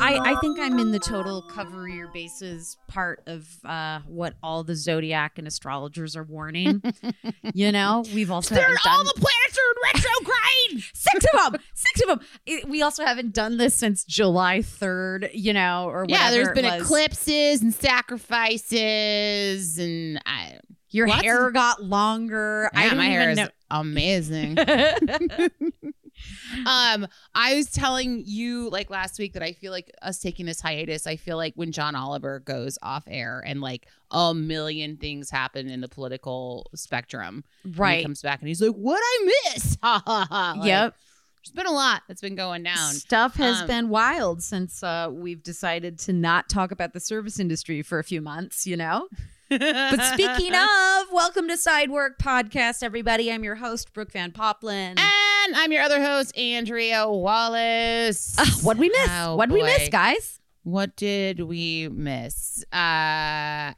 I, I think I'm in the total cover your bases part of uh, what all the zodiac and astrologers are warning. you know, we've also haven't all done the planets are in retrograde. six of them, six of them. It- we also haven't done this since July 3rd. You know, or yeah, there's been was. eclipses and sacrifices, and I, Your Lots hair of- got longer. I yeah, don't my hair is amazing. um, I was telling you like last week that I feel like us taking this hiatus. I feel like when John Oliver goes off air and like a million things happen in the political spectrum, know. right. comes back and he's like, "What I miss?" Ha ha ha. Like, yep. There's been a lot that's been going down. Stuff has Um, been wild since uh, we've decided to not talk about the service industry for a few months, you know? But speaking of, welcome to Sidework Podcast, everybody. I'm your host, Brooke Van Poppelen. And I'm your other host, Andrea Wallace. Ah, what'd we miss? Oh, what'd we miss, guys? What did we miss? Uh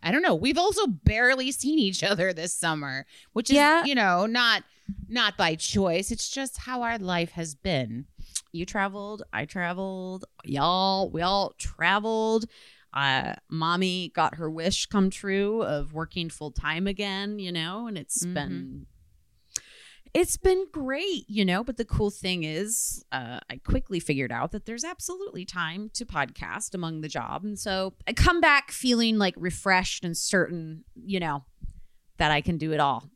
I don't know. We've also barely seen each other this summer, which is Yeah. you know, not not by choice. It's just how our life has been. You traveled, I traveled, y'all, we all traveled. Uh, mommy got her wish come true of working full time again, you know, and it's Mhm. been it's been great, you know. But the cool thing is, uh, I quickly figured out that there's absolutely time to podcast among the job, and so I come back feeling like refreshed and certain, you know, that I can do it all.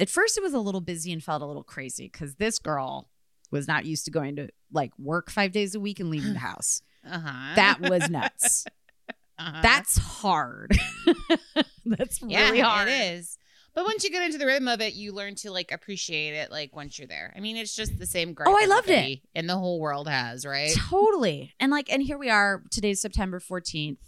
At first, it was a little busy and felt a little crazy because this girl was not used to going to like work five days a week and leaving the house. Uh-huh. That was nuts. Uh-huh. That's hard. That's yeah, really hard. it is. But once you get into the rhythm of it, you learn to like appreciate it like once you're there. I mean, it's just the same gripe Oh, I loved it. And the whole world has, right? Totally. And like, and here we are. Today's September 14th,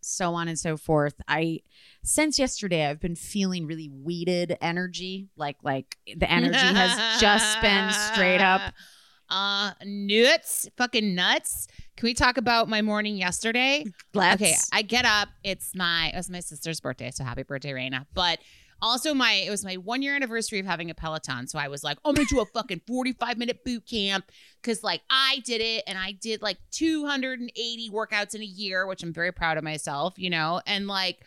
so on and so forth. I, since yesterday, I've been feeling really weeded energy. Like, like the energy has just been straight up. Uh nuts, fucking nuts. Can we talk about my morning yesterday? Let's, Okay, I get up. It's my it was my sister's birthday, so happy birthday, Raina. But also my it was my one year anniversary of having a Peloton. So I was like, I'm gonna do a fucking 45 minute boot camp. Cause like I did it and I did like 280 workouts in a year, which I'm very proud of myself, you know, and like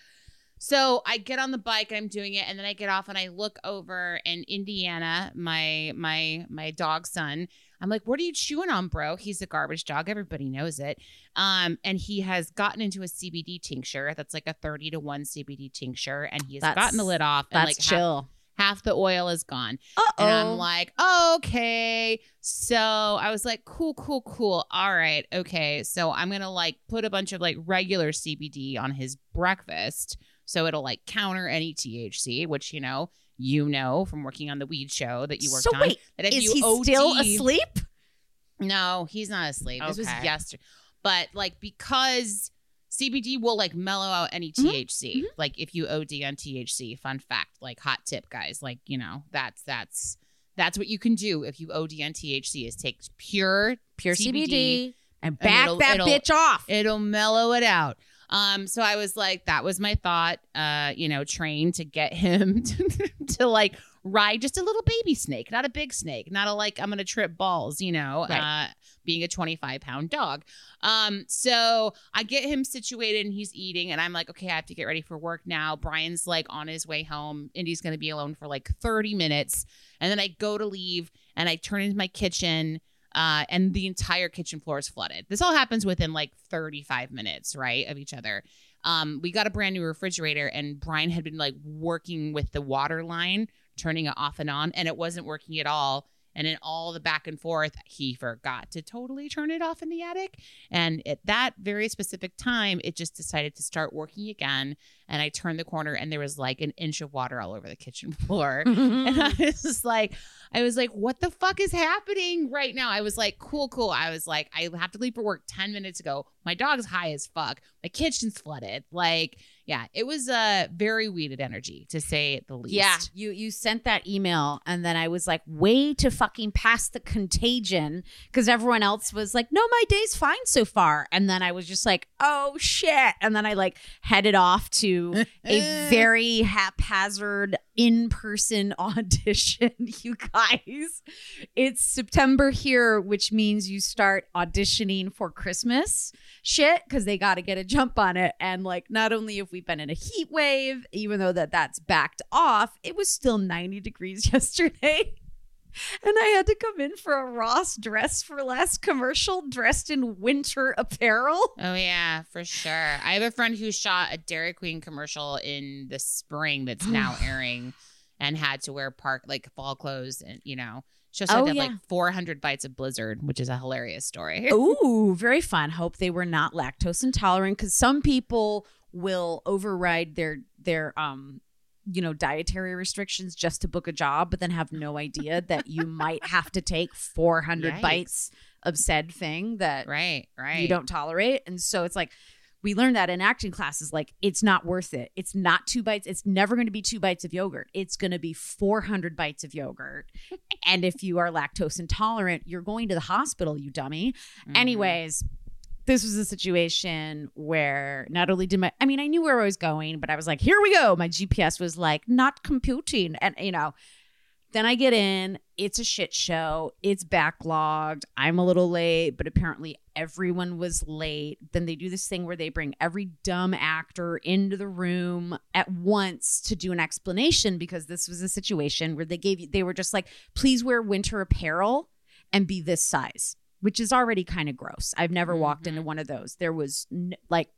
so I get on the bike and I'm doing it, and then I get off and I look over and Indiana, my my my dog son, I'm like, what are you chewing on, bro? He's a garbage dog. Everybody knows it. Um, and he has gotten into a CBD tincture that's like a 30 to 1 CBD tincture, and he has That's- gotten the lid off, and that's like chill. half the oil is gone. Uh-oh. And I'm like, okay. So I was like, cool, cool, cool. All right. Okay. So I'm going to like put a bunch of like regular CBD on his breakfast. So it'll like counter any THC, which, you know, you know from working on the weed show that you worked so on. wait, that if is he OD, still asleep? No, he's not asleep. This was yesterday. But like because CBD will like mellow out any Mhm. THC. Like if you OD on THC, fun fact, like hot tip, guys. Like you know that's that's that's what you can do if you OD on THC is take pure Pure CBD, CBD, and and back it'll- that bitch off. It'll mellow it out. Um, so I was like, that was my thought. Uh, you know, train to get him to, to like ride just a little baby snake, not a big snake, not a like I'm gonna trip balls. You know, Right. uh, being a 25 pound dog. Um, so I get him situated and he's eating, and I'm like, okay, I have to get ready for work now. Brian's like on his way home. Indy's gonna be alone for like 30 minutes, and then I go to leave and I turn into my kitchen uh, and the entire kitchen floor is flooded. This all happens within like 35 minutes, right, of each other. Um, we got a brand new refrigerator, and Brian had been like working with the water line, turning it off and on, and it wasn't working at all. And in all the back and forth, he forgot to totally turn it off in the attic. And at that very specific time, it just decided to start working again. And I turned the corner, and there was like an inch of water all over the kitchen floor. and I was just like, I was like, what the fuck is happening right now? I was like, cool, cool. I was like, I have to leave for work 10 minutes ago. My dog's high as fuck. My kitchen's flooded. Like, yeah, it was a uh, very weeded energy to say the least. Yeah, you you sent that email, and then I was like, way to fucking pass the contagion because everyone else was like, no, my day's fine so far, and then I was just like, oh shit, and then I like headed off to a very haphazard in person audition. You guys, it's September here, which means you start auditioning for Christmas shit because they got to get a jump on it, and like not only have we been in a heat wave, even though that that's backed off, it was still 90 degrees yesterday. And I had to come in for a Ross dress for less commercial dressed in winter apparel. Oh yeah, for sure. I have a friend who shot a Dairy Queen commercial in the spring that's now airing and had to wear park like fall clothes and you know she also Oh, had yeah. like 400 bites of Blizzard, which is a hilarious story. Ooh, very fun. Hope they were not lactose intolerant because some people will override their their um you know dietary restrictions just to book a job, but then have no idea that you might have to take 400 Yikes. bites of said thing that Right, right. you don't tolerate. And so it's like we learned that in acting classes, like it's not worth it. It's not two bites. It's never going to be two bites of yogurt. It's going to be 400 bites of yogurt. and if you are lactose intolerant, you're going to the hospital, you dummy. Mhm. Anyways, this was a situation where not only did my, I mean, I knew where I was going, but I was like, here we go. My GPS was like, not computing. And, you know, then I get in, it's a shit show. It's backlogged. I'm a little late, but apparently everyone was late. Then they do this thing where they bring every dumb actor into the room at once to do an explanation because this was a situation where they gave you, they were just like, please wear winter apparel and be this size, which is already kind of gross. I've never walked into mm-hmm. one of those. There was n- like,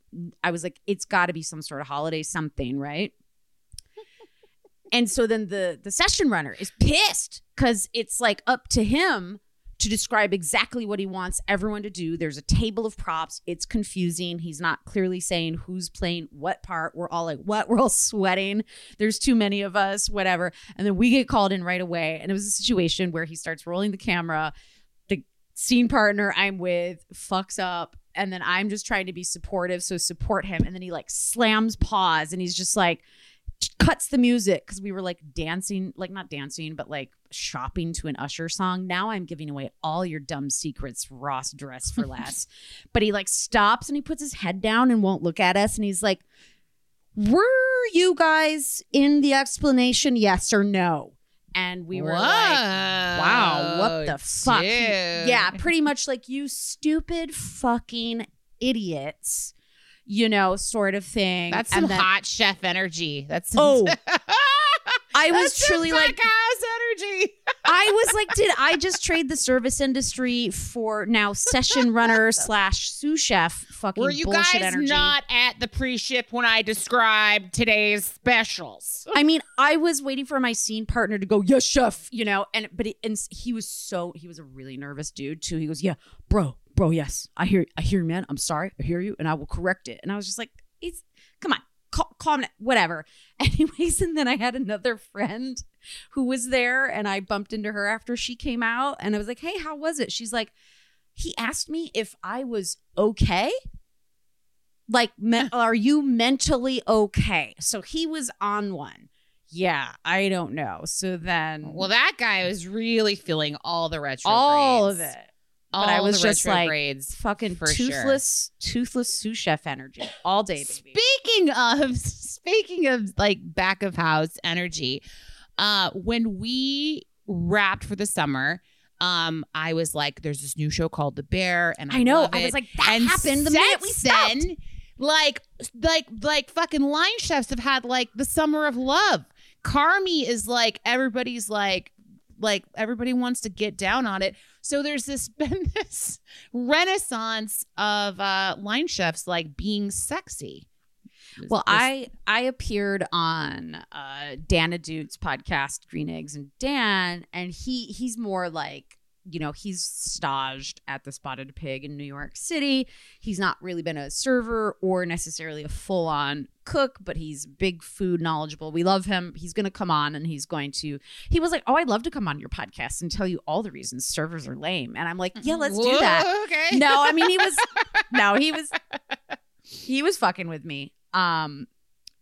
I was like, it's got to be some sort of holiday something, right? and so then the the session runner is pissed because it's like up to him to describe exactly what he wants everyone to do. There's a table of props. It's confusing. He's not clearly saying who's playing what part. We're all like, what? We're all sweating. There's too many of us, whatever. And then we get called in right away. And it was a situation where he starts rolling the camera. The scene partner I'm with fucks up. And then I'm just trying to be supportive. So support him. And then he like slams pause and he's just like, cuts the music because we were like dancing, like not dancing, but like shopping to an Usher song. Now I'm giving away all your dumb secrets, Ross dress for less. but he like stops and he puts his head down and won't look at us. And he's like, Were you guys in the explanation? Yes or no? And we were like, Wow, what the fuck? Yeah, pretty much like you stupid fucking idiots, you know, sort of thing. That's And some then- hot chef energy. That's some, Oh, I was truly like, house energy. I was like, did I just trade the service industry for now session runner slash sous chef fucking Were you bullshit guys energy? not at the pre-shift when I described today's specials? I mean, I was waiting for my scene partner to go, yes, chef, you know, and but he, and he was so he was a really nervous dude too. He goes, yeah, bro, bro, yes, I hear, I hear you, man. I'm sorry, I hear you, and I will correct it. And I was just like, it's come on, cal- calm down, whatever. Anyways, and then I had another friend who was there, and I bumped into her after she came out, and I was like, hey, how was it? She's like, he asked me if I was okay. Like, me- are you mentally okay? So he was on one. Yeah, I don't know. So then, Well, that guy was really feeling all the retro. all of it. But I was just like. Fucking For sure. toothless, toothless sous chef energy all day, baby. Speaking of speaking of like back of house energy, uh when we wrapped for the summer, um I was like there's this new show called The Bear and I, I know. I was like, that and happened the minute we stopped. then, like like like fucking line chefs have had like the summer of love. Carmy is like everybody's like like everybody wants to get down on it. So there's this been this renaissance of uh, line chefs like being sexy. Well, I I appeared on uh Dan Ahdoot's podcast, Green Eggs and Dan, and he he's more like you know he's staged at the Spotted Pig in New York City. He's not really been a server or necessarily a full on cook, but he's big food knowledgeable. We love him. He's going to come on and he's going to. He was like, "Oh, I'd love to come on your podcast and tell you all the reasons servers are lame." And I'm like, "Yeah, let's do that." Okay. no, I mean he was no, he was he was fucking with me. Um,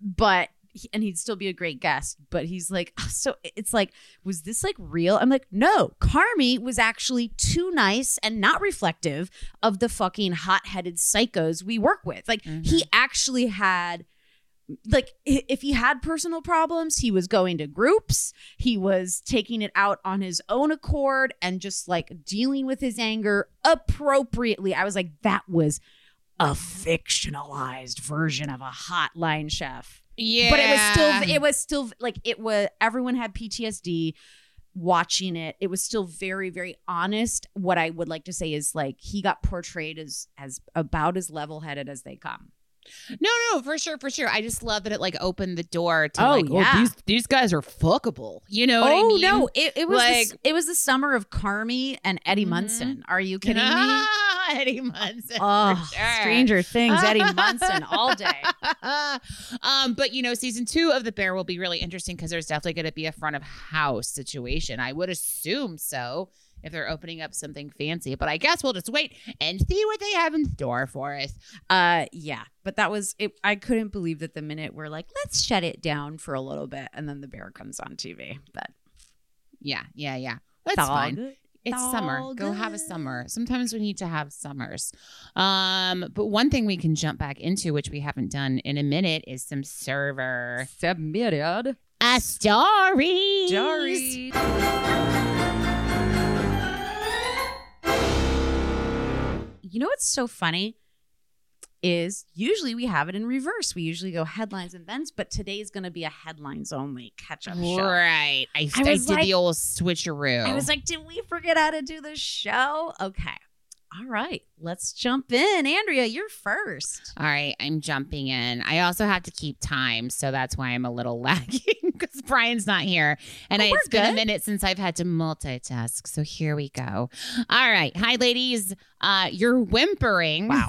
but he- and he'd still be a great guest. But he's like, so it's like, was this like real? I'm like, no, Carmy was actually too nice and not reflective of the fucking hot headed psychos we work with. Like he mm-hmm. actually had. Like if he had personal problems, he was going to groups. He was taking it out on his own accord and just like dealing with his anger appropriately. I was like, that was a fictionalized version of a hotline chef. Yeah. But it was still it was still like it was everyone had PTSD watching it. It was still very very honest. What I would like to say is like he got portrayed as as about as level-headed as they come. No, no, for sure, for sure. I just love that it like opened the door to Oh, like, yeah. these these guys are fuckable. You know what I oh mean? no, it, it was the Like- it was the summer of Carmy and Eddie Mhm. Munson. Are you kidding me? Eddie Munson. Oh, sure. Stranger Things, Eddie Munson all day. um, but you know, season two of The Bear will be really interesting because there's definitely going to be a front of house situation. I would assume so if they're opening up something fancy. But I guess we'll just wait and see what they have in store for us. Uh yeah, but that was it I couldn't believe that the minute we're like, let's shut it down for a little bit and then the bear comes on TV. But Yeah, yeah, yeah. That's fine. Good. It's all summer. Go have a summer. Sometimes we need to have summers. Um, but one thing we can jump back into, which we haven't done in a minute, is some server Submitted. a story. Story. You know what's so funny is usually we have it in reverse. We usually go headlines and thens, but today's going to be a headlines only catch up show. Right. I, I I, did like- the old switcheroo. I was like, did we forget how to do the show? Okay. All right. Let's jump in. Andrea, you're first. all right, I'm jumping in. I also have to keep time, so that's why I'm a little lagging because Brian's not here. And Oh, I, it's been a minute since I've had to multitask. So here we go. All right. Hi, ladies. Uh, you're whimpering. Wow.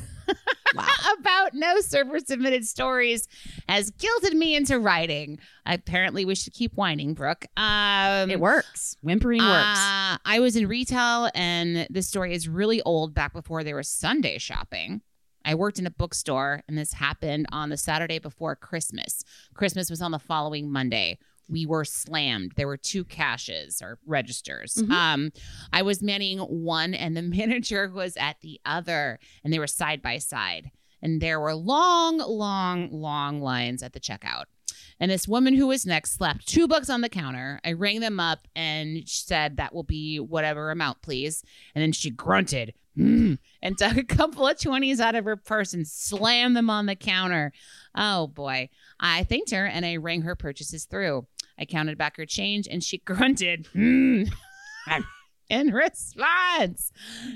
About no server submitted stories has guilted me into writing. Apparently, we should keep whining, Brooke. Um, it works. Whimpering works. uh, I was in retail, and this story is really old, back before there was Sunday shopping. I worked in a bookstore, and this happened on the Saturday before Christmas. Christmas was on the following Monday. We were slammed. There were two caches or registers. Mhm. Um, I was manning one, and the manager was at the other, and they were side by side. And there were long, long, long lines at the checkout. And this woman who was next slapped two books on the counter. I rang them up and she said, That will be whatever amount, please. And then she grunted "Hmm," and took a couple of 20s out of her purse and slammed them on the counter. Oh boy. I thanked her and I rang her purchases through. I counted back her change and she grunted "Hmm." in response.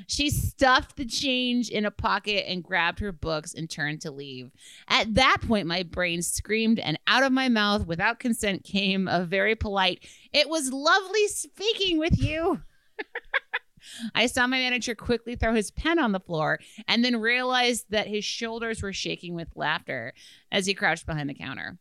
She stuffed the change in a pocket and grabbed her books and turned to leave. At that point, my brain screamed, and out of my mouth, without consent, came a very polite, It was lovely speaking with you. I saw my manager quickly throw his pen on the floor and then realized that his shoulders were shaking with laughter as he crouched behind the counter.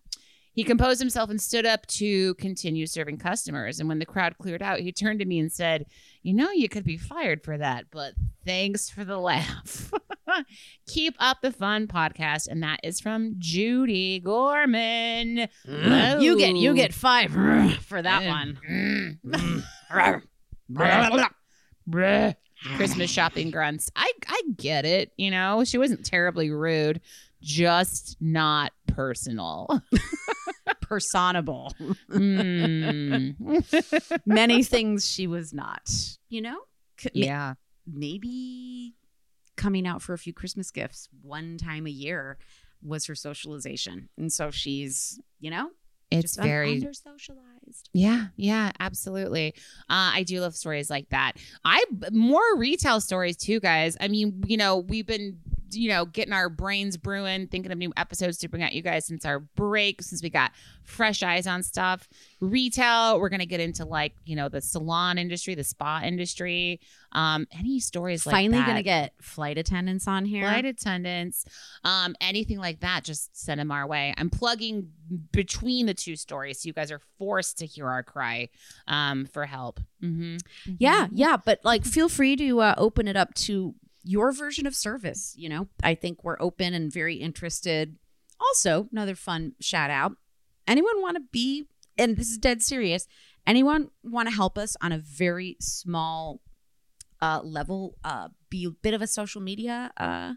He composed himself and stood up to continue serving customers. And when the crowd cleared out, he turned to me and said, You know, you could be fired for that, but thanks for the laugh. Keep up the fun podcast. And that is from Judy Gorman. Mm. You get you get five for that one. Mm. Bruh. Christmas shopping grunts. I I get it. You know, she wasn't terribly rude, just not personal. Personable. Mm. Many things she was not. You know? Yeah. maybe coming out for a few Christmas gifts one time a year was her socialization. And so she's, you know, It's Just very under socialized. Yeah, yeah, absolutely. Uh, I do love stories like that. I more retail stories too, guys. I mean, you know, we've been you know getting our brains brewing, thinking of new episodes to bring out you guys since our break, since we got fresh eyes on stuff. Retail, we're gonna get into like you know the salon industry, the spa industry. Um, any stories like Finally that? gonna get flight attendants on here. flight attendants, um, anything like that, just send them our way. I'm plugging between the two stories, so you guys are forced to hear our cry um, for help. Mm-hmm. Yeah, yeah, but like feel free to uh, open it up to your version of service, you know. I think we're open and very interested. Also, another fun shout out. Anyone want to be and this is dead serious. Anyone want to help us on a very small uh level uh be a bit of a social media uh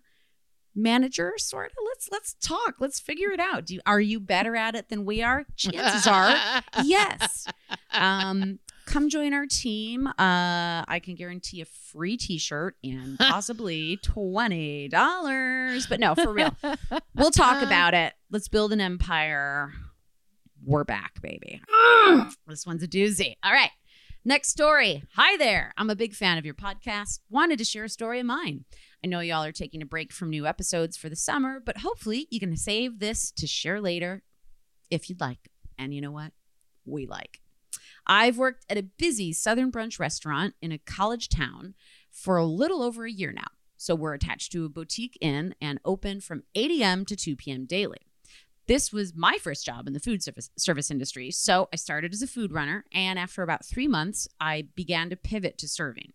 manager sort of let's let's talk let's figure it out do you, are you better at it than we are chances are yes um come join our team. Uh i can guarantee a free t-shirt and possibly $20 but no for real. We'll talk about it. Let's build an empire. We're back baby. This one's a doozy. All right. Next story. Hi there. I'm a big fan of your podcast. Wanted to share a story of mine. I know y'all are taking a break from new episodes for the summer, but hopefully you can save this to share later if you'd like. And you know what? We like. I've worked at a busy Southern brunch restaurant in a college town for a little over a year now. So we're attached to a boutique inn and open from 8 a.m. to 2 p.m. daily. This was my first job in the food service, service industry. So I started as a food runner, and after about three months, I began to pivot to serving.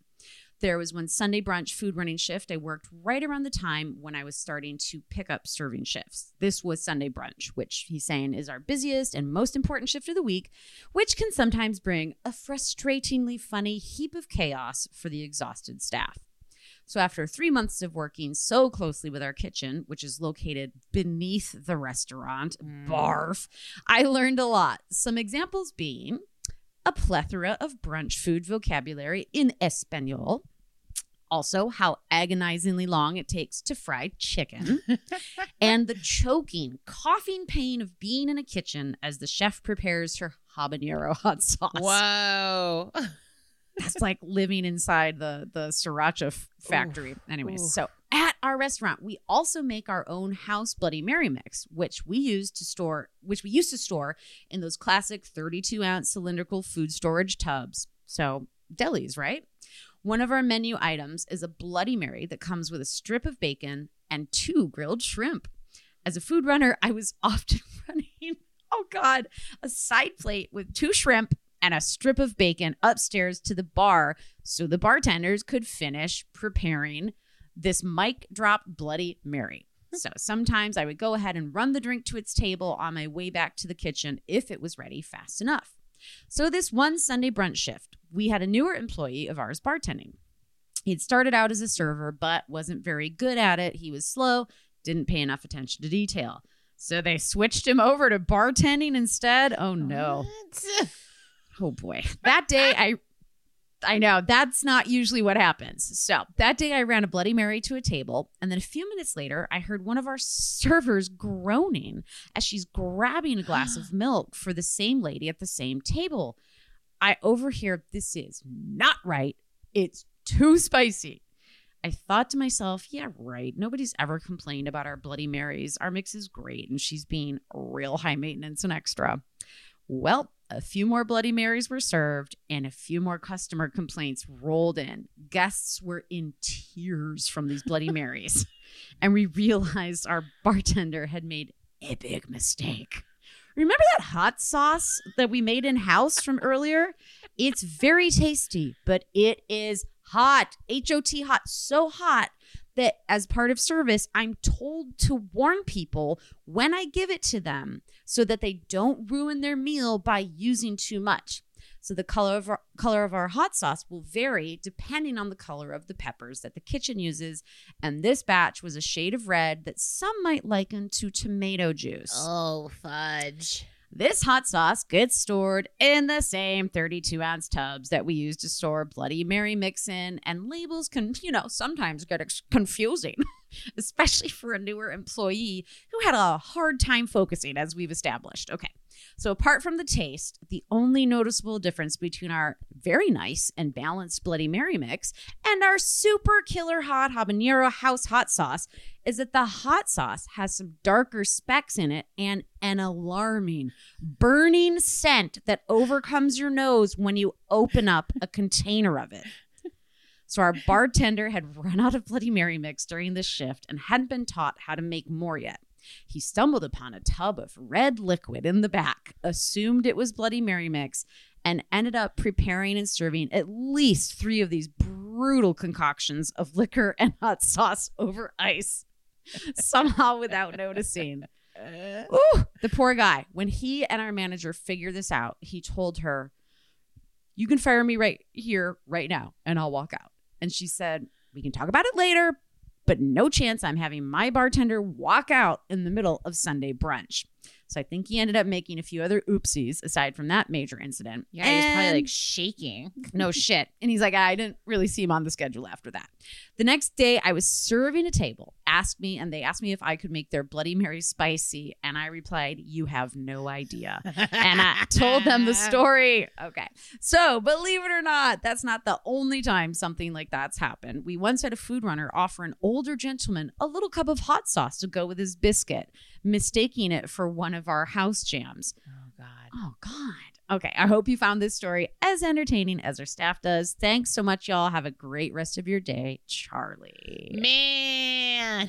There was one Sunday brunch food running shift. I worked right around the time when I was starting to pick up serving shifts. This was Sunday brunch, which he's saying is our busiest and most important shift of the week, which can sometimes bring a frustratingly funny heap of chaos for the exhausted staff. So, after three months of working so closely with our kitchen, which is located beneath the restaurant, Mm. barf, I learned a lot. Some examples being a plethora of brunch food vocabulary in Espanol. Also, how agonizingly long it takes to fry chicken. and the choking, coughing pain of being in a kitchen as the chef prepares her habanero hot sauce. Whoa. That's like living inside the the sriracha f- factory. Anyways, so at our restaurant, we also make our own house Bloody Mary mix, which we use to store, which we used to store in those classic 32 ounce cylindrical food storage tubs. So delis, right? One of our menu items is a Bloody Mary that comes with a strip of bacon and two grilled shrimp. As a food runner, I was often running, oh God, a side plate with two shrimp and a strip of bacon upstairs to the bar so the bartenders could finish preparing this mic drop Bloody Mary. Hmm. So sometimes I would go ahead and run the drink to its table on my way back to the kitchen if it was ready fast enough. So, this one Sunday brunch shift, we had a newer employee of ours bartending. He'd started out as a server, but wasn't very good at it. He was slow, didn't pay enough attention to detail. So, they switched him over to bartending instead. Oh no. What? Oh boy. That day I I know that's not usually what happens. So that day I ran a Bloody Mary to a table, and then a few minutes later, I heard one of our servers groaning as she's grabbing a glass of milk for the same lady at the same table. I overhear this is not right. It's too spicy. I thought to myself, yeah, right. Nobody's ever complained about our Bloody Marys. Our mix is great, and she's being real high maintenance and extra. Well, a few more Bloody Marys were served, and a few more customer complaints rolled in. Guests were in tears from these Bloody Marys, and we realized our bartender had made a big mistake. Remember that hot sauce that we made in house from earlier? It's very tasty, but it is hot. H O T hot. So hot that as part of service, I'm told to warn people when I give it to them so that they don't ruin their meal by using too much. So the color of our, color of our hot sauce will vary depending on the color of the peppers that the kitchen uses, and this batch was a shade of red that some might liken to tomato juice. Oh, fudge. This hot sauce gets stored in the same 32 ounce tubs that we use to store Bloody Mary mix in, and labels can, you know, sometimes get ex- confusing, especially for a newer employee who had a hard time focusing, as we've established. Okay. So, apart from the taste, the only noticeable difference between our very nice and balanced Bloody Mary mix and our super killer hot habanero house hot sauce is that the hot sauce has some darker specks in it and an alarming, burning scent that overcomes your nose when you open up a container of it. So our bartender had run out of Bloody Mary mix during this shift and hadn't been taught how to make more yet. He stumbled upon a tub of red liquid in the back, assumed it was Bloody Mary mix, and ended up preparing and serving at least three of these brutal concoctions of liquor and hot sauce over ice, somehow without noticing. Uh. Ooh, the poor guy. When he and our manager figured this out, he told her, You can fire me right here, right now, and I'll walk out. And she said, We can talk about it later, but no chance I'm having my bartender walk out in the middle of Sunday brunch. So I think he ended up making a few other oopsies aside from that major incident. Yeah, he was probably And- like shaking. no shit. And he's like, I didn't really see him on the schedule after that. The next day, I was serving a table, asked me, and they asked me if I could make their Bloody Mary spicy. And I replied, You have no idea. and I told them the story. Okay. So, believe it or not, that's not the only time something like that's happened. We once had a food runner offer an older gentleman a little cup of hot sauce to go with his biscuit, mistaking it for one of our house jams. Oh God. Oh, God. Okay. I hope you found this story as entertaining as our staff does. Thanks so much, y'all. Have a great rest of your day. Charlie. Man.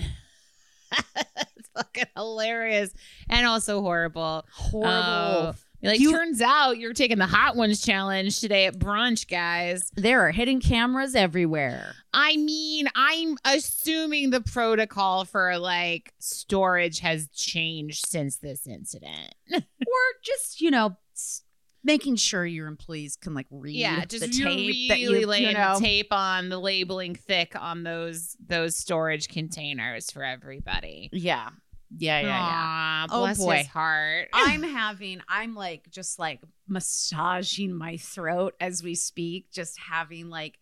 it's fucking hilarious and also horrible. Horrible. Oh, like You- turns out you're taking the hot ones challenge today at brunch, guys. there are hidden cameras everywhere. I mean, I'm assuming the protocol for like storage has changed since this incident. or just, you know, making sure your employees can like read Yeah, just the tape really that you, laying you know. tape on the labeling thick on those those storage containers for everybody. Yeah. Yeah, yeah, yeah. Oh, bless boy. his heart. I'm having, I'm like, just like massaging my throat as we speak, just having like,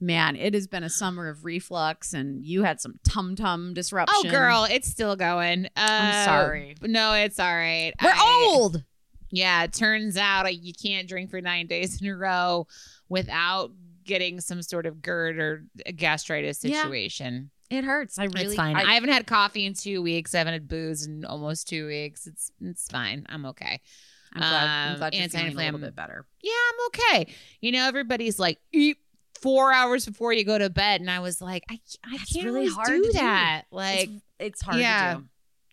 man, it has been a summer of reflux and you had some tum tum disruption. Oh, girl, it's still going. Uh, I'm sorry. No, it's all right. We're I- old. Yeah, it turns out uh, you can't drink for nine days in a row without getting some sort of GERD or a gastritis Yeah. situation. It hurts. I really, it's fine. I, I, haven't had coffee in two weeks. I haven't had booze in almost two weeks. It's it's fine. I'm okay. I'm glad, I'm um, glad you're feeling a little bit better. Yeah, I'm okay. You know, everybody's like eat four hours before you go to bed, and I was like, I I That's can't really hard do to do. that. Like, it's, it's hard yeah. to do.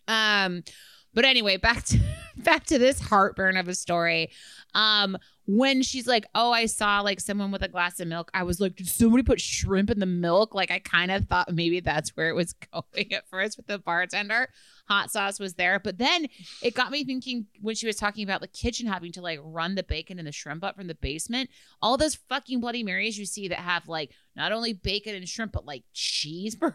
Um, but anyway, back to back to this heartburn of a story. Um, when she's like, "Oh, I saw like someone with a glass of milk," I was like, "Did somebody put shrimp in the milk?" Like, I kind of thought maybe that's where it was going at first with the bartender. Hot sauce was there, but then it got me thinking when she was talking about the kitchen having to like run the bacon and the shrimp up from the basement. All those fucking Bloody Marys you see that have like not only bacon and shrimp, but like cheeseburgers.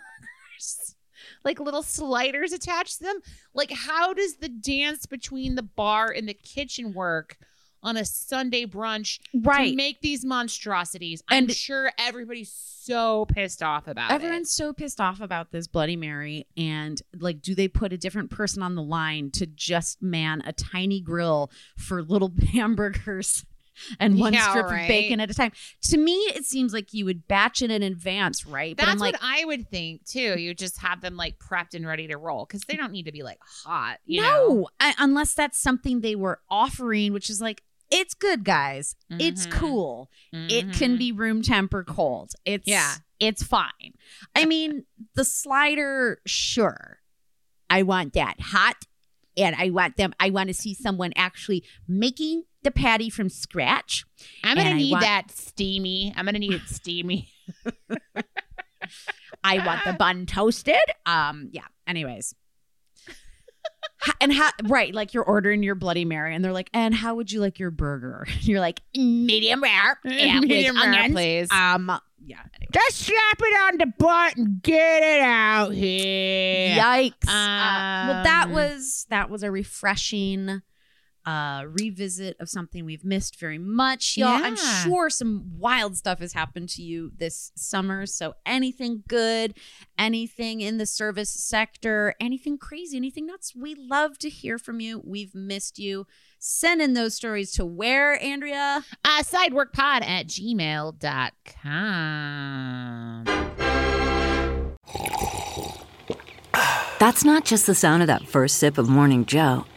Like little sliders attached to them. Like, how does the dance between the bar and the kitchen work on a Sunday brunch right. to make these monstrosities? I'm And- sure everybody's so pissed off about it. Everyone's so pissed off about this Bloody Mary. And like, do they put a different person on the line to just man a tiny grill for little hamburgers and one Yeah, strip right. of bacon at a time? To me, it seems like you would batch it in advance, right? it. but I'm That's like, what I would think too. You just have them like prepped and ready to roll because they don't need to be like hot. You no, know? I- unless that's something they were offering, which is like, it's good, guys. It's Mhm. cool. It can Mhm. be room temper cold. It's Yeah. it's fine. I mean, the slider, sure. I want that hot, and I want them. I want to see someone actually making the patty from scratch. I'm gonna need want- that steamy. I'm gonna need it steamy. I want the bun toasted. Um, yeah. Anyways. And how right, like you're ordering your Bloody Mary, and they're like, "And how would you like your burger?" You're like, "Medium rare, with Medium rare, onions." please. Um, yeah. Anyway. Just slap it on the butt and get it out here. Yikes! Uh, well, that Um, was that was a refreshing uh revisit of something we've missed very much. Y'all i'm sure some wild stuff has happened to you this summer. So anything good anything in the service sector anything crazy anything nuts we love to hear from you. We've missed you. Send in those stories to where andrea? Uh, sideworkpod at gmail.com. That's not just the sound of that first sip of Morning Joe.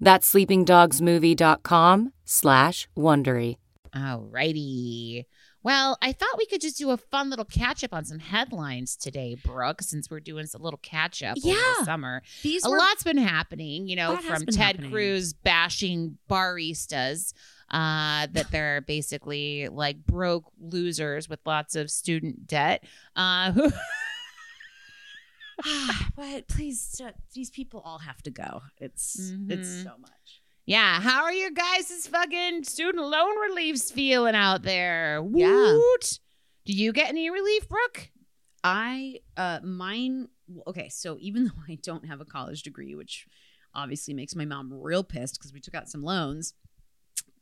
That's sleepingdogsmovie.com slash Wondery. Alrighty. Well, I thought we could just do a fun little catch up on some headlines today, Brooke, since we're doing a little catch up over the summer. these a were lot's been happening, you know, from Ted happening. Cruz bashing baristas, uh, that they're basically like broke losers with lots of student debt. Uh, who but please these people all have to go it's it's Mhm. so much yeah, how are you guys' fucking student loan reliefs feeling out there? Yeah. Do you get any relief, Brooke? I uh mine okay, so even though I don't have a college degree, which obviously makes my mom real pissed because we took out some loans,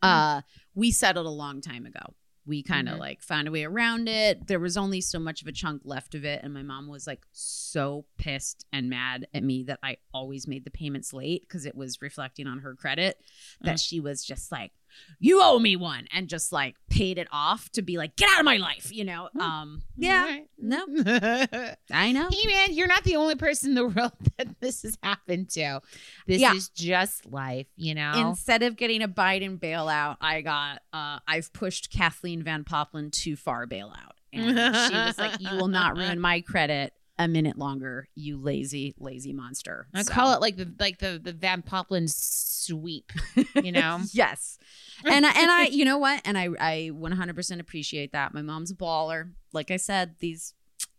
uh we settled a long time ago. We kind of Mhm. like found a way around it. There was only so much of a chunk left of it and my mom was like so pissed and mad at me that I always made the payments late because it was reflecting on her credit that Mm. she was just like you owe me one and just like paid it off to be like get out of my life, you know. Hmm. Um yeah. Alright. No. I know. Hey man, you're not the only person in the world that this has happened to. This Yeah. is just life, you know. Instead of getting a Biden bailout, I got uh I've pushed Kathleen Van Poppelen too far bailout. And she was like, You will not ruin my credit a minute longer, you lazy, lazy monster. I So- call it like the like the the Van Poppelen sweep, you know. yes. And I, and I, you know what? And I, I 100% appreciate that. My mom's a baller. Like I said, these,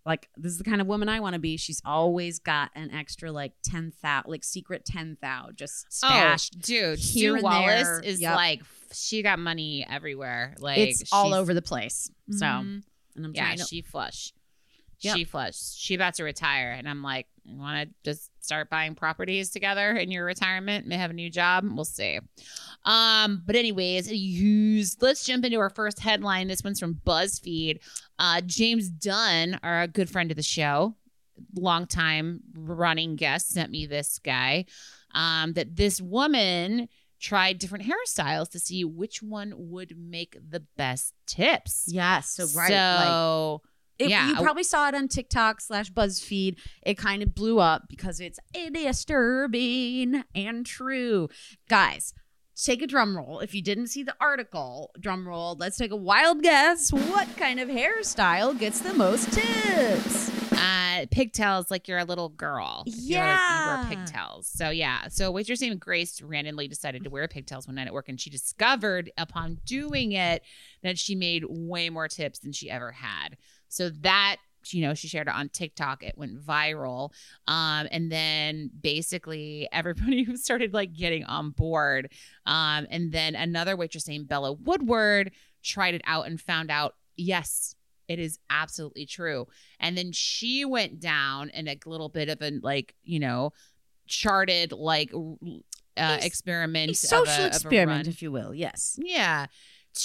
like, this is the kind of woman I want to be. She's always got an extra, like, ten thou, like, secret ten thou, just stashed. Oh, dude, here Sue Wallace there. is Yep. like she got money everywhere. Like it's all over the place. So, Mhm. and I'm yeah, trying to, she flush. Yep. She flush. She about to retire, and I'm like, want to just start buying properties together in your retirement? May have a new job. We'll see. Um, but anyways, use. Let's jump into our first headline. This one's from BuzzFeed. Uh, James Dunn, our good friend of the show, longtime running guest, sent me this guy. Um, that this woman tried different hairstyles to see which one would make the best tips. yes. So, right. like, So It, yeah, you probably saw it on TikTok slash BuzzFeed. It kind of blew up because it's disturbing and true. Guys, take a drum roll. If you didn't see the article, drum roll, let's take a wild guess. What kind of hairstyle gets the most tips? uh, pigtails like you're a little girl. Yeah. you wear pigtails. So yeah. So waitress named Grace randomly decided to wear pigtails one night at work, and she discovered upon doing it that she made way more tips than she ever had. So that you know she shared it on TikTok. It went viral, um, and then basically everybody started like getting on board. Um, and then another waitress named Bella Woodward tried it out and found out yes. It is absolutely true. And then she went down in a little bit of a like, you know, charted like uh, experiment, A social a- experiment, if you will. Yes. Yeah,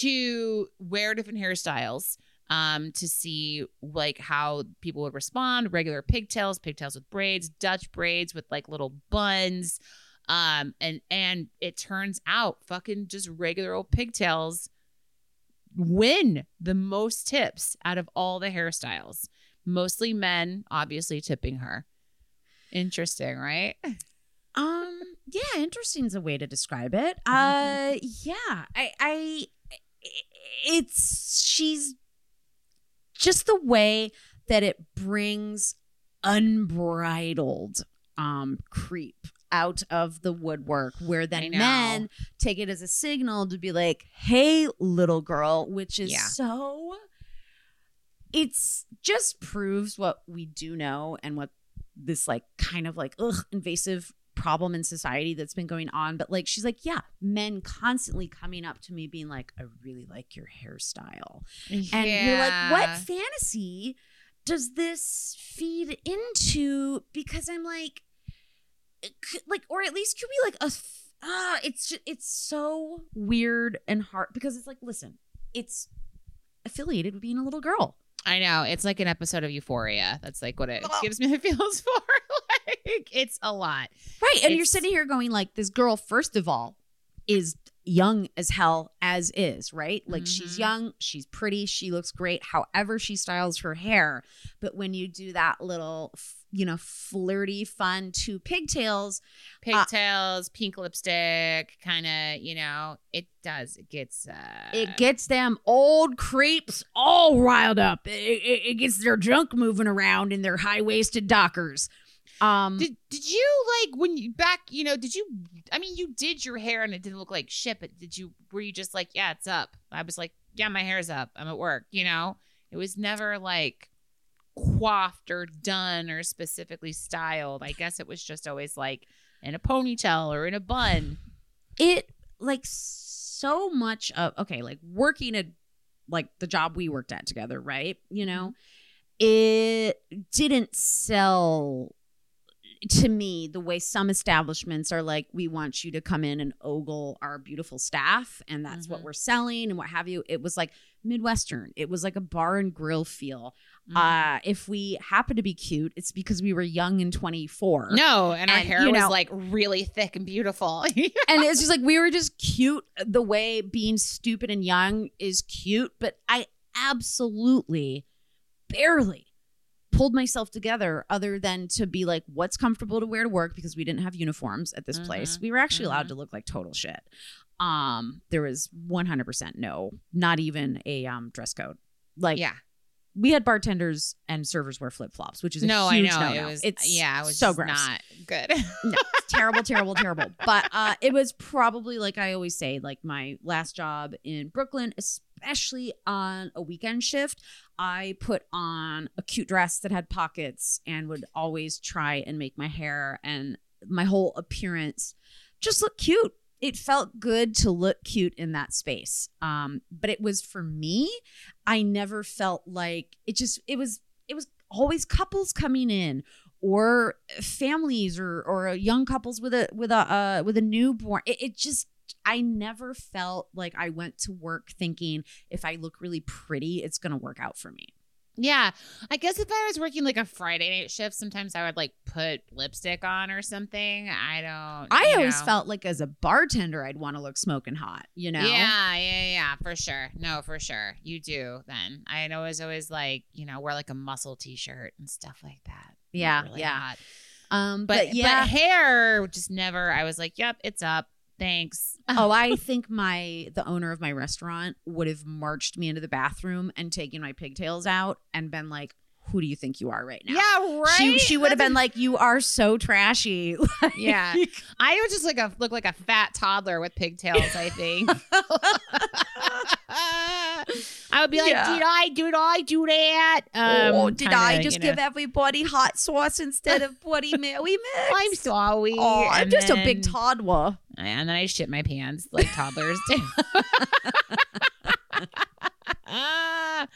to wear different hairstyles um to see like how people would respond regular pigtails pigtails with braids dutch braids with like little buns um and and it turns out fucking just regular old pigtails win the most tips out of all the hairstyles. Mostly men, obviously tipping her. Interesting, right? Um, yeah, interesting is a way to describe it. Mm-hmm. Uh, yeah, I, I, it's she's just the way that it brings unbridled um creep out of the woodwork where then men take it as a signal to be like hey little girl which is Yeah. so it's just proves what we do know and what this like kind of like ugh invasive problem in society that's been going on but like she's like yeah men constantly coming up to me being like i really like your hairstyle and you're like what fantasy does this feed into because i'm like could- like or at least could be like a ah it's just it's so weird and hard because it's like listen it's affiliated with being a little girl I know. It's like an episode of Euphoria. That's like what it Oh. gives me the feels for. It's a lot. Right. And you're sitting here going, like, this girl, first of all, is young as hell as is, right? Like she's Mhm. young, she's pretty, she looks great, however she styles her hair. But when you do that little, you know, flirty, fun two pigtails, Pigtails, pink lipstick, kind of, you know, it does. It gets uh it gets them old creeps all riled up. It, it, it gets their junk moving around in their high waisted dockers. Um, Did did you like when you back, you know, did you I mean you did your hair and it didn't look like shit, but did you were you just like, yeah, it's up. I was like, yeah, my hair's up. I'm at work, you know? It was never like coiffed or done or specifically styled. I guess it was just always like in a ponytail or in a bun. it like so much of okay like working at like the job we worked at together right you know it didn't sell to me the way some establishments are like we want you to come in and ogle our beautiful staff and that's what Mhm. we're selling and what have you it was like midwestern it was like a bar and grill feel Mm. uh if we happen to be cute it's because we were young and 24 no, and our hair you was know- like really thick and beautiful. and it's just like we were just cute the way being stupid and young is cute but i absolutely barely pulled myself together other than to be like what's comfortable to wear to work because we didn't have uniforms at this place Mhm. we were actually allowed Mhm. to look like total shit um there was 100% no not even a um dress code like yeah. we had bartenders and servers wear flip-flops which is a No, I know. no-no. It was it's yeah, it was so gross not good. no, it's terrible, terrible, terrible. But uh, it was probably like I always say, like my last job in Brooklyn, especially on a weekend shift. I put on a cute dress that had pockets and would always try and make my hair and my whole appearance just look cute. It felt good to look cute in that space. Um, but it was for me, I never felt like it just it was it was always couples coming in or families or or young couples with a with a uh, with a newborn. It, it just I never felt like I went to work thinking if I look really pretty, it's gonna work out for me. Yeah. I guess if I was working like a Friday night shift, sometimes I would like put lipstick on or something. I don't. I always know. felt like as a bartender, I'd want to look smoking hot. You know? Yeah, yeah, yeah, for sure. No, for sure. You do then. I always, always like, you know, wear like a muscle t shirt and stuff like that. Yeah, really yeah. hot. Um, But, but, yeah. but hair just never, I was like, yep, it's up. Thanks. oh, I think my the owner of my restaurant would have marched me into the bathroom and taken my pigtails out and been like, "Who do you think you are right now?" Yeah, right. She she would have been like, "You are so trashy." Like- Yeah. I would just like a look like a fat toddler with pigtails. I think. I would be like, Yeah. did I did I do that? oh, Um, did kinda, I just you know, give everybody hot sauce instead of Bloody Mary mix? I'm sorry. Oh, I'm And just a big then- toddler. And then I shit my pants like toddlers do. Ah,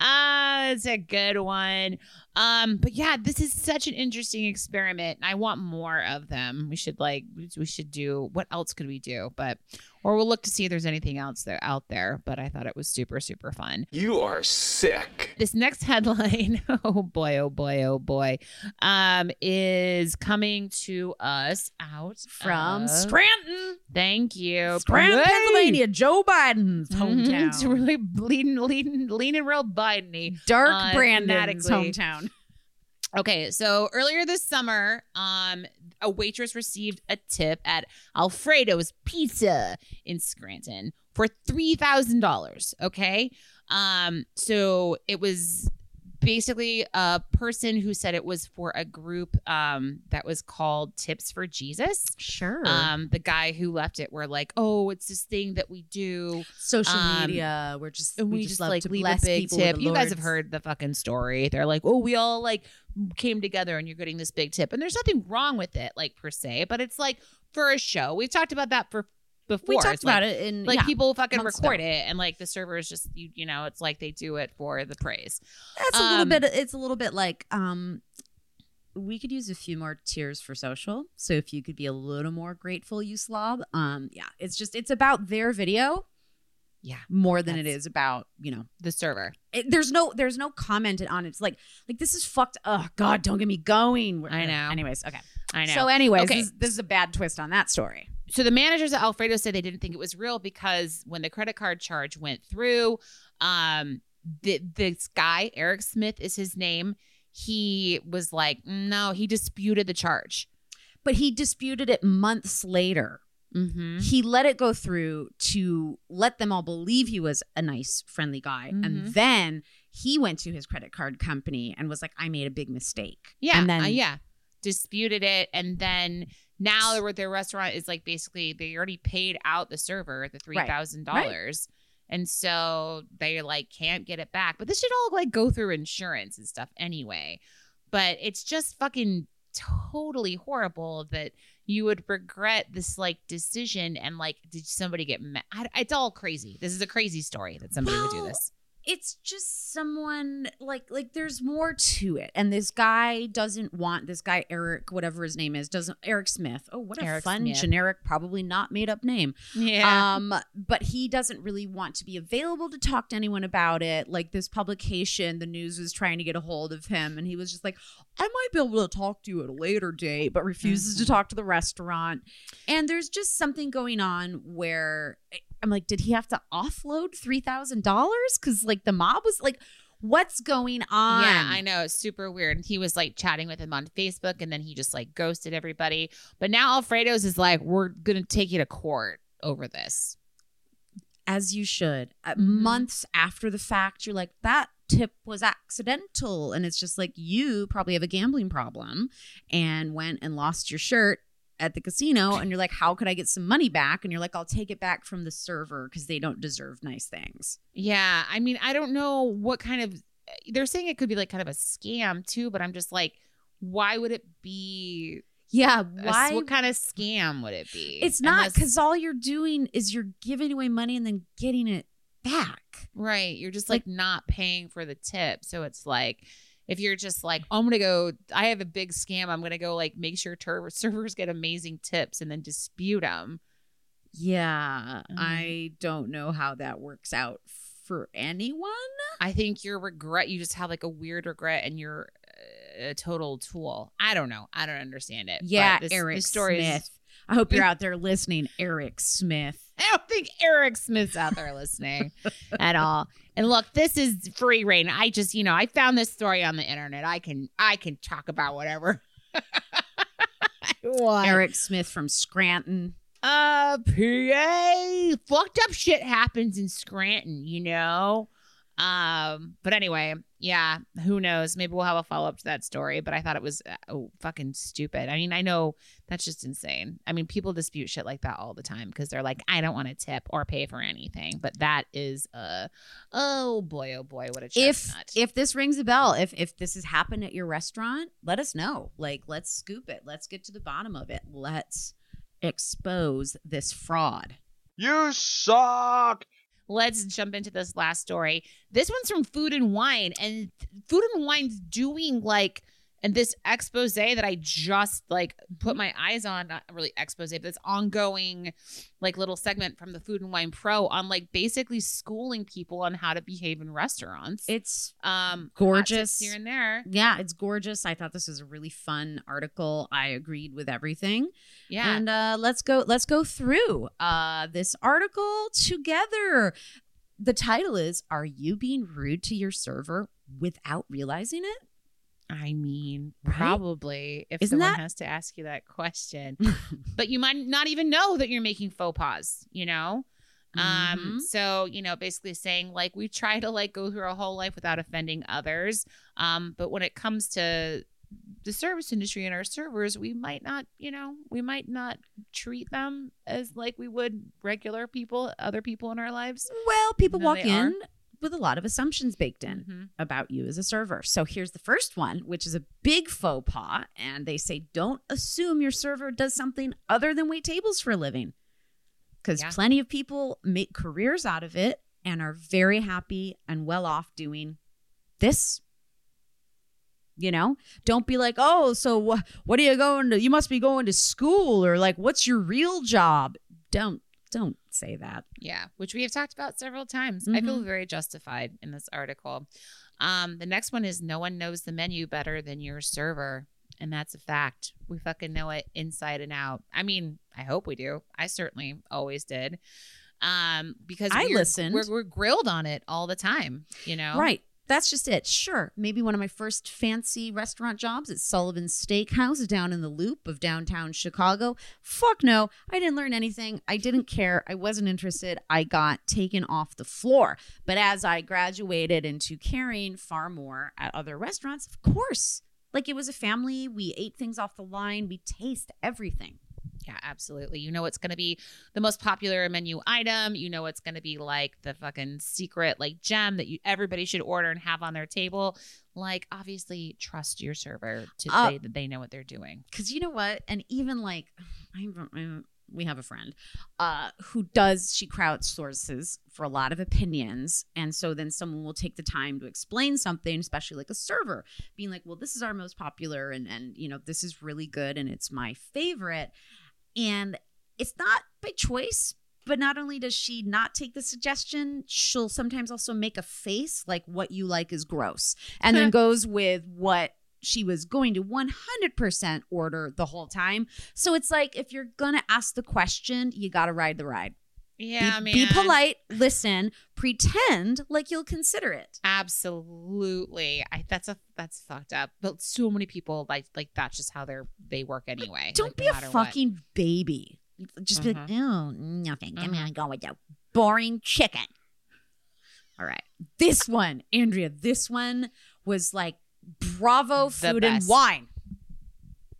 ah, it's a good one. Um, but yeah, this is such an interesting experiment. I want more of them. We should like we should do what else could we do? But or we'll look to see if there's anything else there out there. But I thought it was super, super fun. You are sick. This next headline, oh boy, oh boy, oh boy, um, is coming to us out From of- Scranton, Thank you, Scranton, Yay! Pennsylvania, Joe Biden's Mhm. hometown. It's really leading, leading, leaning real Biden-y. Dark uh, Brandon's thematically. hometown. Okay, so earlier this summer, um, a waitress received a tip at Alfredo's Pizza in Scranton for three thousand dollars. Okay, um, so it was basically a person who said it was for a group um that was called Tips for Jesus. Sure. Um, the guy who left it were like, "Oh, it's this thing that we do." Social um, media. We're just and we, just, love to leave bless a big people tip. You guys have heard the fucking story. They're like, oh, we all like came together and you're getting this big tip, and there's nothing wrong with it, like per se, but it's like for a show. We've talked about that for before. We talked It's like- about it in Like yeah, people fucking record ago. it, and like the servers just you you know, it's like they do it for the praise. That's a little Um, bit. It's a little bit like um, we could use a few more tears for social. So if you could be a little more grateful, you slob. Um, yeah, it's just it's about their video, Yeah, more than it is about you know. the server. It, there's no there's no comment on it. It's like like this is fucked. Oh God, don't get me going. I know. Anyways, okay. I know. So anyways, Okay. this, this is a bad twist on that story. so the managers at Alfredo said they didn't think it was real because when the credit card charge went through, um, the, this guy Eric Smith is his name. He was like, no, he disputed the charge. But he disputed it months later. Mm-hmm. he let it go through to let them all believe he was a nice friendly guy and Mhm. then he went to his credit card company and was like i made a big mistake Yeah, and then uh, yeah, disputed it, and then now their their restaurant is like basically they already paid out the server the three thousand dollars. And so they like can't get it back. But this should all like go through insurance and stuff anyway. But it's just fucking totally horrible that you would regret this like decision and like did somebody get mad? I, it's all crazy. This is a crazy story that somebody would do this. It's just someone like like there's more to it and this guy doesn't want this guy eric whatever his name is doesn't eric smith oh what a Eric fun Smith. generic probably not made up name Yeah. Um, but he doesn't really want to be available to talk to anyone about it. Like this publication, the news was trying to get a hold of him, and he was just like, I might be able to talk to you at a later date, but refuses to Mhm. talk to the restaurant. And there's just something going on where I'm like, did he have to offload three thousand dollars? Because like the mob was like, what's going on? Yeah, I know. It's super weird. He was like chatting with him on Facebook and then he just like ghosted everybody. But now Alfredo's is like, we're going to take you to court over this. as you should. Uh, Mhm. Months after the fact, you're like, that tip was accidental. And it's just like, you probably have a gambling problem and went and lost your shirt at the casino. And you're like, how could I get some money back? And you're like, I'll take it back from the server because they don't deserve nice things. Yeah. I mean, I don't know what kind of, they're saying it could be like kind of a scam too, but I'm just like, why would it be? Yeah. a- Why? what kind of scam would it be? it's not because all you're doing is you're giving away money and then getting it back. Right. You're just like, not paying for the tip. So it's like, if you're just like, I'm going to go, I have a big scam. I'm going to go like make sure tur- servers get amazing tips and then dispute them. Yeah. Mm. I don't know how that works out for anyone. I think your regret, you just have like a weird regret and you're uh, a total tool. I don't know. I don't understand it. But Yeah, this, Eric this story is- Smith. I hope you're out there listening, Eric Smith. I don't think Eric Smith's out there listening at all. And look, this is free reign. I just, you know, I found this story on the internet. I can, I can talk about whatever. Want. Eric Smith from Scranton. Uh, PA. Fucked up shit happens in Scranton, you know? Um, but anyway, yeah, who knows? Maybe we'll have a follow up to that story, but I thought it was uh, oh, fucking stupid. I mean, I know that's just insane. I mean, people dispute shit like that all the time because they're like, I don't want to tip or pay for anything, but that is uh oh boy, oh boy, what a If chestnut. if this rings a bell, if if this has happened at your restaurant, let us know. Like, let's scoop it. Let's get to the bottom of it. Let's expose this fraud. You suck. Let's jump into this last story. This one's from Food and Wine, and Food and Wine's doing like And this expose that I just like put my eyes on, not really expose, but this ongoing like little segment from the Food and Wine Pro on like basically schooling people on how to behave in restaurants. It's um gorgeous. here and there. yeah, it's gorgeous. I thought this was a really fun article. I agreed with everything. Yeah. And uh, let's go. Let's go through uh, this article together. The title is "Are you being rude to your server without realizing it?" I mean, Right? probably if Isn't someone that- has to ask you that question. but you might not even know that you're making faux pas, you know? Um, Mhm. so, you know, basically saying like we try to like go through our whole life without offending others. Um, but when it comes to the service industry and our servers, we might not, you know, we might not treat them as like we would regular people, other people in our lives. Well, people walk in with a lot of assumptions baked in. Mhm. about you as a server. So here's the first one, which is a big faux pas. And they say, don't assume your server does something other than wait tables for a living. Because Yeah. plenty of people make careers out of it and are very happy and well off doing this. You know, don't be like, oh, so wh- what are you going to? You must be going to school or like, what's your real job? Don't, don't say that. Yeah, which we have talked about several times. I feel Mhm. very justified in this article. Um, the next one is no one knows the menu better than your server. And that's a fact. We fucking know it inside and out. I mean, I hope we do. I certainly always did. Um, because I we're, listened. We're, we're grilled on it all the time, you know? Right. That's just it. Sure. Maybe one of my first fancy restaurant jobs at Sullivan's Steakhouse down in the loop of downtown Chicago. Fuck no. I didn't learn anything. I didn't care. I wasn't interested. I got taken off the floor. But as I graduated into caring far more at other restaurants, of course. Like it was a family. We ate things off the line. We taste everything. Yeah, absolutely. You know it's going to be the most popular menu item. You know it's going to be like the fucking secret like gem that you everybody should order and have on their table. Like obviously trust your server to Uh, say that they know what they're doing. because you know what and even like I, we have a friend uh, who does she crowdsources for a lot of opinions and so then someone will take the time to explain something especially like a server being like well this is our most popular and and you know this is really good and it's my favorite and it's not by choice but not only does she not take the suggestion she'll sometimes also make a face like what you like is gross and then goes with what she was going to 100% order the whole time. So it's like if you're going to ask the question, you got to ride the ride. Yeah, be, man. be polite, listen, pretend like you'll consider it. Absolutely. I that's a that's fucked up. But so many people like like that's just how they're they work anyway. Don't like, be no a matter what. fucking baby. Just be like, Uh-huh. oh, nothing. I'm going to go with the boring chicken. All right. This one, Andrea, this one was like bravo The food and wine.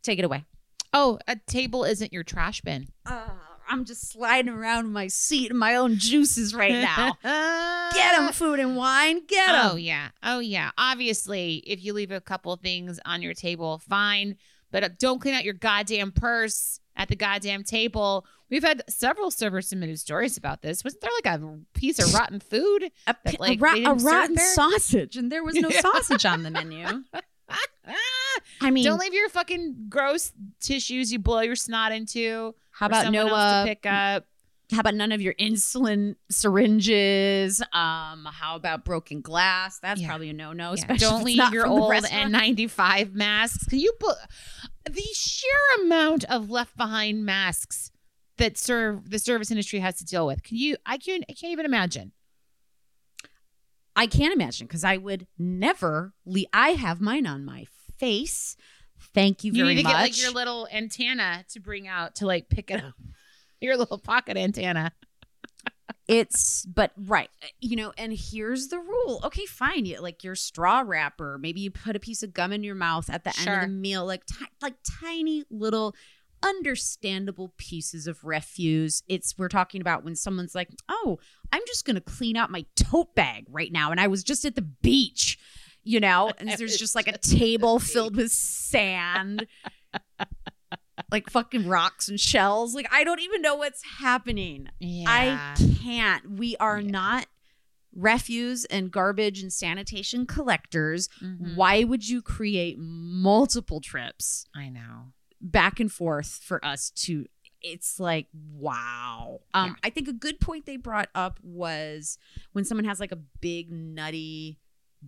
Take it away. Oh, a table isn't your trash bin. Uh, I'm just sliding around in my seat in my own juices right now. Get them, food and wine. Get them. Oh yeah. Oh yeah. Obviously, if you leave a couple things on your table, fine. But uh, don't clean out your goddamn purse at the goddamn table. We've had several servers submitted stories about this. Wasn't there like a piece of rotten food? a, that, like, a, ro- a rotten sausage, and there was no sausage on the menu. I mean, Don't leave your fucking gross tissues you blow your snot into. How about someone no? else to pick up? how about none of your insulin syringes? Um, how about broken glass? That's Yeah. probably a no-no. Yeah, Especially Don't leave your old. N95 masks. Can you put the sheer amount of left behind masks that serve the service industry has to deal with? Can you? I can't. I can't even imagine. I can't imagine because I would never. Le- I have mine on my face. Thank you You very need to much. get like your little antenna to bring out to like pick it up. Your little pocket antenna. it's but right uh, you know and here's the rule okay fine you like your straw wrapper maybe you put a piece of gum in your mouth at the end of the meal like ti- like tiny little understandable pieces of refuse it's we're talking about when someone's like oh i'm just gonna clean out my tote bag right now and i was just at the beach you know and there's just like a just at the table filled with sand like fucking rocks and shells like i don't even know what's happening Yeah. I can't. We are Yeah. not refuse and garbage and sanitation collectors. Mhm. Why would you create multiple trips I know. back and forth for us to? It's like wow. Um, Yeah. I think a good point they brought up was when someone has like a big nutty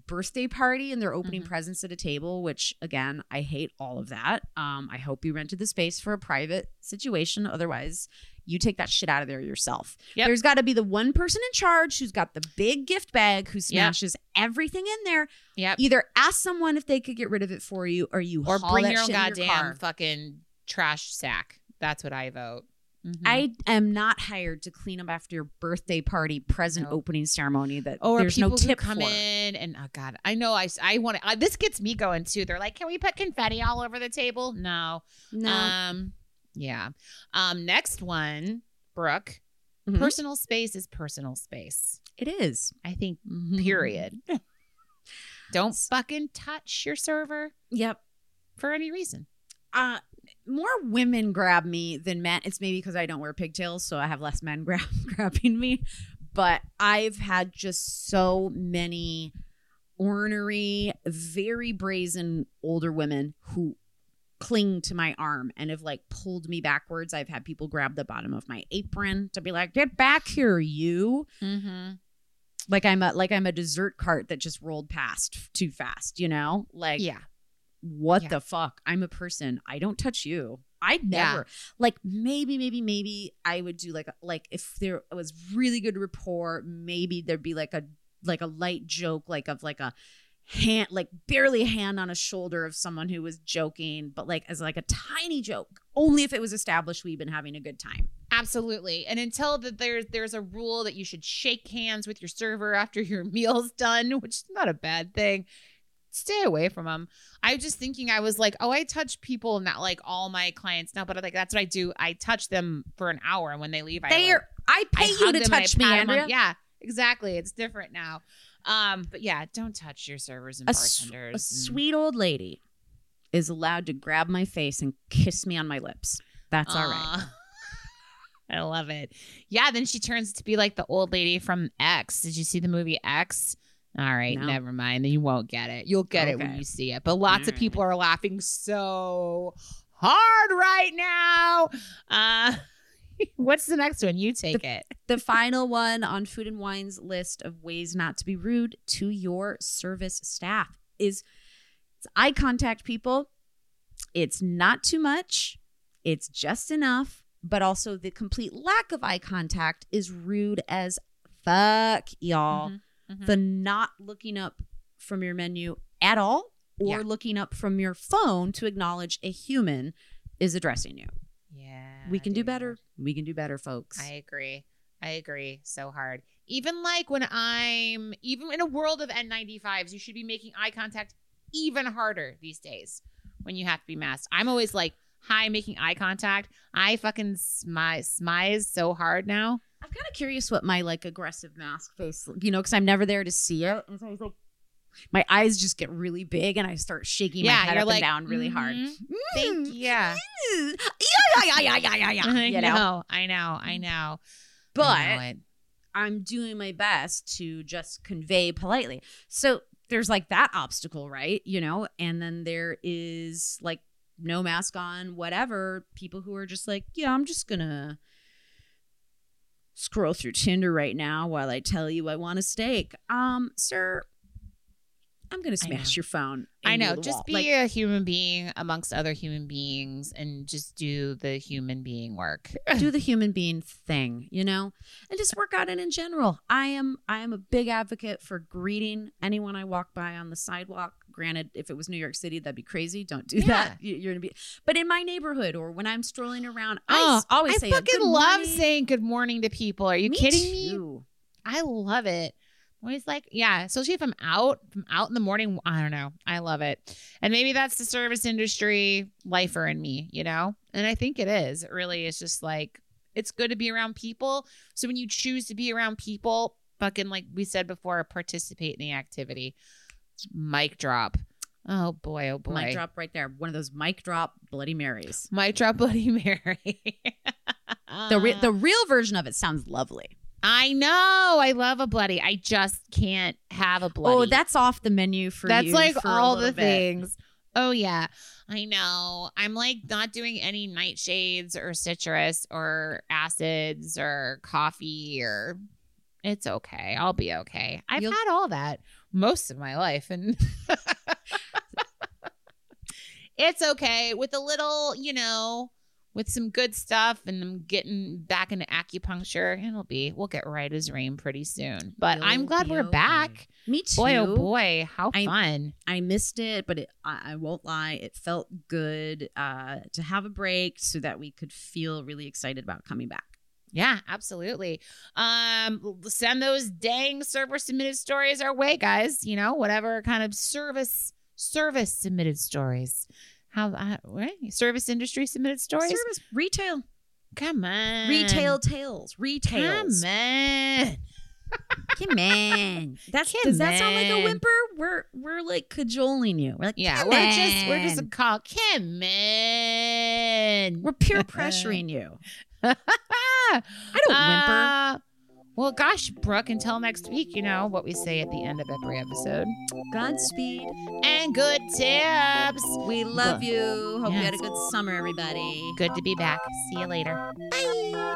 birthday party and they're opening Mhm. presents at a table which again i hate all of that um i hope you rented the space for a private situation otherwise you take that shit out of there yourself Yep. there's got to be the one person in charge who's got the big gift bag who Yep. smashes everything in there Yep. either ask someone if they could get rid of it for you or you Or haul bring your own goddamn car. fucking trash sack. That's what I vote. Mhm. I am not hired to clean up after your birthday party present Nope. opening ceremony that or there's no tip come for. in and oh god, I know I I want to. this gets me going too. They're like, can we put confetti all over the table? No. No. Um. Yeah. Um. Next one, Brooke. Mhm. Personal space is personal space. it is. I think. Mhm. Period. Don't fucking touch your server Yep. for any reason. uh more women grab me than men. It's maybe because i don't wear pigtails so i have less men grab grabbing me. But i've had just so many ornery very brazen older women who cling to my arm and have like pulled me backwards. I've had people grab the bottom of my apron to be like get back here you. Mm-hmm. like i'm a like i'm a dessert cart that just rolled past too fast you know? Like Yeah. What Yeah. the fuck? I'm a person. I don't touch you. I'd Yeah. never like maybe maybe maybe I would do like like if there was really good rapport, maybe there'd be like a like a light joke like of like a hand like barely a hand on a shoulder of someone who was joking, but like as like a tiny joke. Only if it was established we've been having a good time. Absolutely. And until that there's there's a rule that you should shake hands with your server after your meal's done, which is not a bad thing. Stay away from them. I was just thinking I was like, oh, I touch people not like all my clients now, but like that's what I do. I touch them for an hour and when they leave I They like, are I I pay you to I touch me, pat 'em on- Andrea. Yeah, exactly. It's different now. Um, but yeah, don't touch your servers and A, s- bartenders. a and- sweet old lady is allowed to grab my face and kiss me on my lips. That's all right. I love it. Yeah, then she turns to be like the old lady from X. Did you see the movie X? All right, No. never mind. Then you won't get it. You'll get it when you see it. But lots of people are laughing so hard right now. Uh what's the next one? You take it. The final one on Food and Wine's list of ways not to be rude to your service staff is it's eye contact, people. It's not too much, it's just enough, but also the complete lack of eye contact is rude as fuck, y'all. Mhm, mhm. The not looking up from your menu at all or Yeah. looking up from your phone to acknowledge a human is addressing you. Yeah. we can do better. We can do better, folks. I agree. I agree so hard. Even like when I'm even in a world of N95s, you should be making eye contact even harder these days when you have to be masked. I'm always like, hi, making eye contact. I fucking smi- smize so hard now. I'm kind of curious what my like aggressive mask face, you know, because I'm never there to see it. And so I was like, my eyes just get really big and I start shaking Yeah, my head up like, and down really hard. mhm. Thank you. Yeah. Yeah, yeah, yeah, yeah, yeah, yeah. I You know? know. I know. I know. I know But. I'm doing my best to just convey politely. So there's like that obstacle, right? You know, and then there is like no mask on, whatever. People who are just like, yeah, I'm just gonna scroll through Tinder right now while I tell you I want a steak. Um, sir, I'm gonna smash your phone. I know. Just wall. be Like, a human being amongst other human beings and just do the human being work. do the human being thing, you know, and just work on it in general. I am I am a big advocate for greeting anyone I walk by on the sidewalk. Granted, if it was New York City, that'd be crazy. Don't do Yeah. that. You- You're gonna be. But in my neighborhood or when I'm strolling around, I Oh, s- always I say fucking love morning. saying good morning to people. Are you Me kidding me? I love it. Always like, yeah, especially if I'm out, if I'm out in the morning. I don't know. I love it. And maybe that's the service industry lifer in me, you know? And I think it is. It really is just like, it's good to be around people. So when you choose to be around people, fucking like we said before, participate in the activity. Mic drop. Oh boy, oh boy. Mic drop right there. One of those mic drop Bloody Marys. Mic drop Bloody Mary. The re- the real version of it sounds lovely. I know. I love a bloody. I just can't have a oh, bloody. Oh, that's off the menu for That's you That's like all the bit. things. Oh yeah. I know. I'm like not doing any nightshades or citrus or acids or coffee or it's okay. I'll be okay. I've You'll- had all that most of my life and it's okay with a little, you know, with some good stuff and I'm getting back into acupuncture. It'll be we'll get right as rain pretty soon. But I'm glad we're back. Me too. Boy, oh boy, how I- fun. I missed it, but it, I, I won't lie, it felt good uh, to have a break so that we could feel really excited about coming back. Yeah, absolutely. Um, send those dang server submitted stories our way, guys. You know, whatever kind of service service submitted stories. How uh, what? service industry submitted stories? Service, retail, Come on, retail tales, Retail. Come on. Come on. That's Come does that sound like a whimper? We're we're like cajoling you. We're like, Yeah, "Come we're just we're just a call. Come on. we're peer pressuring you. I don't whimper. Well, gosh, Brooke, until next week, you know what we say at the end of every episode. Godspeed. And good tips. We love Good. you. Hope you had a good summer, everybody. Good to be back. See you later. Bye.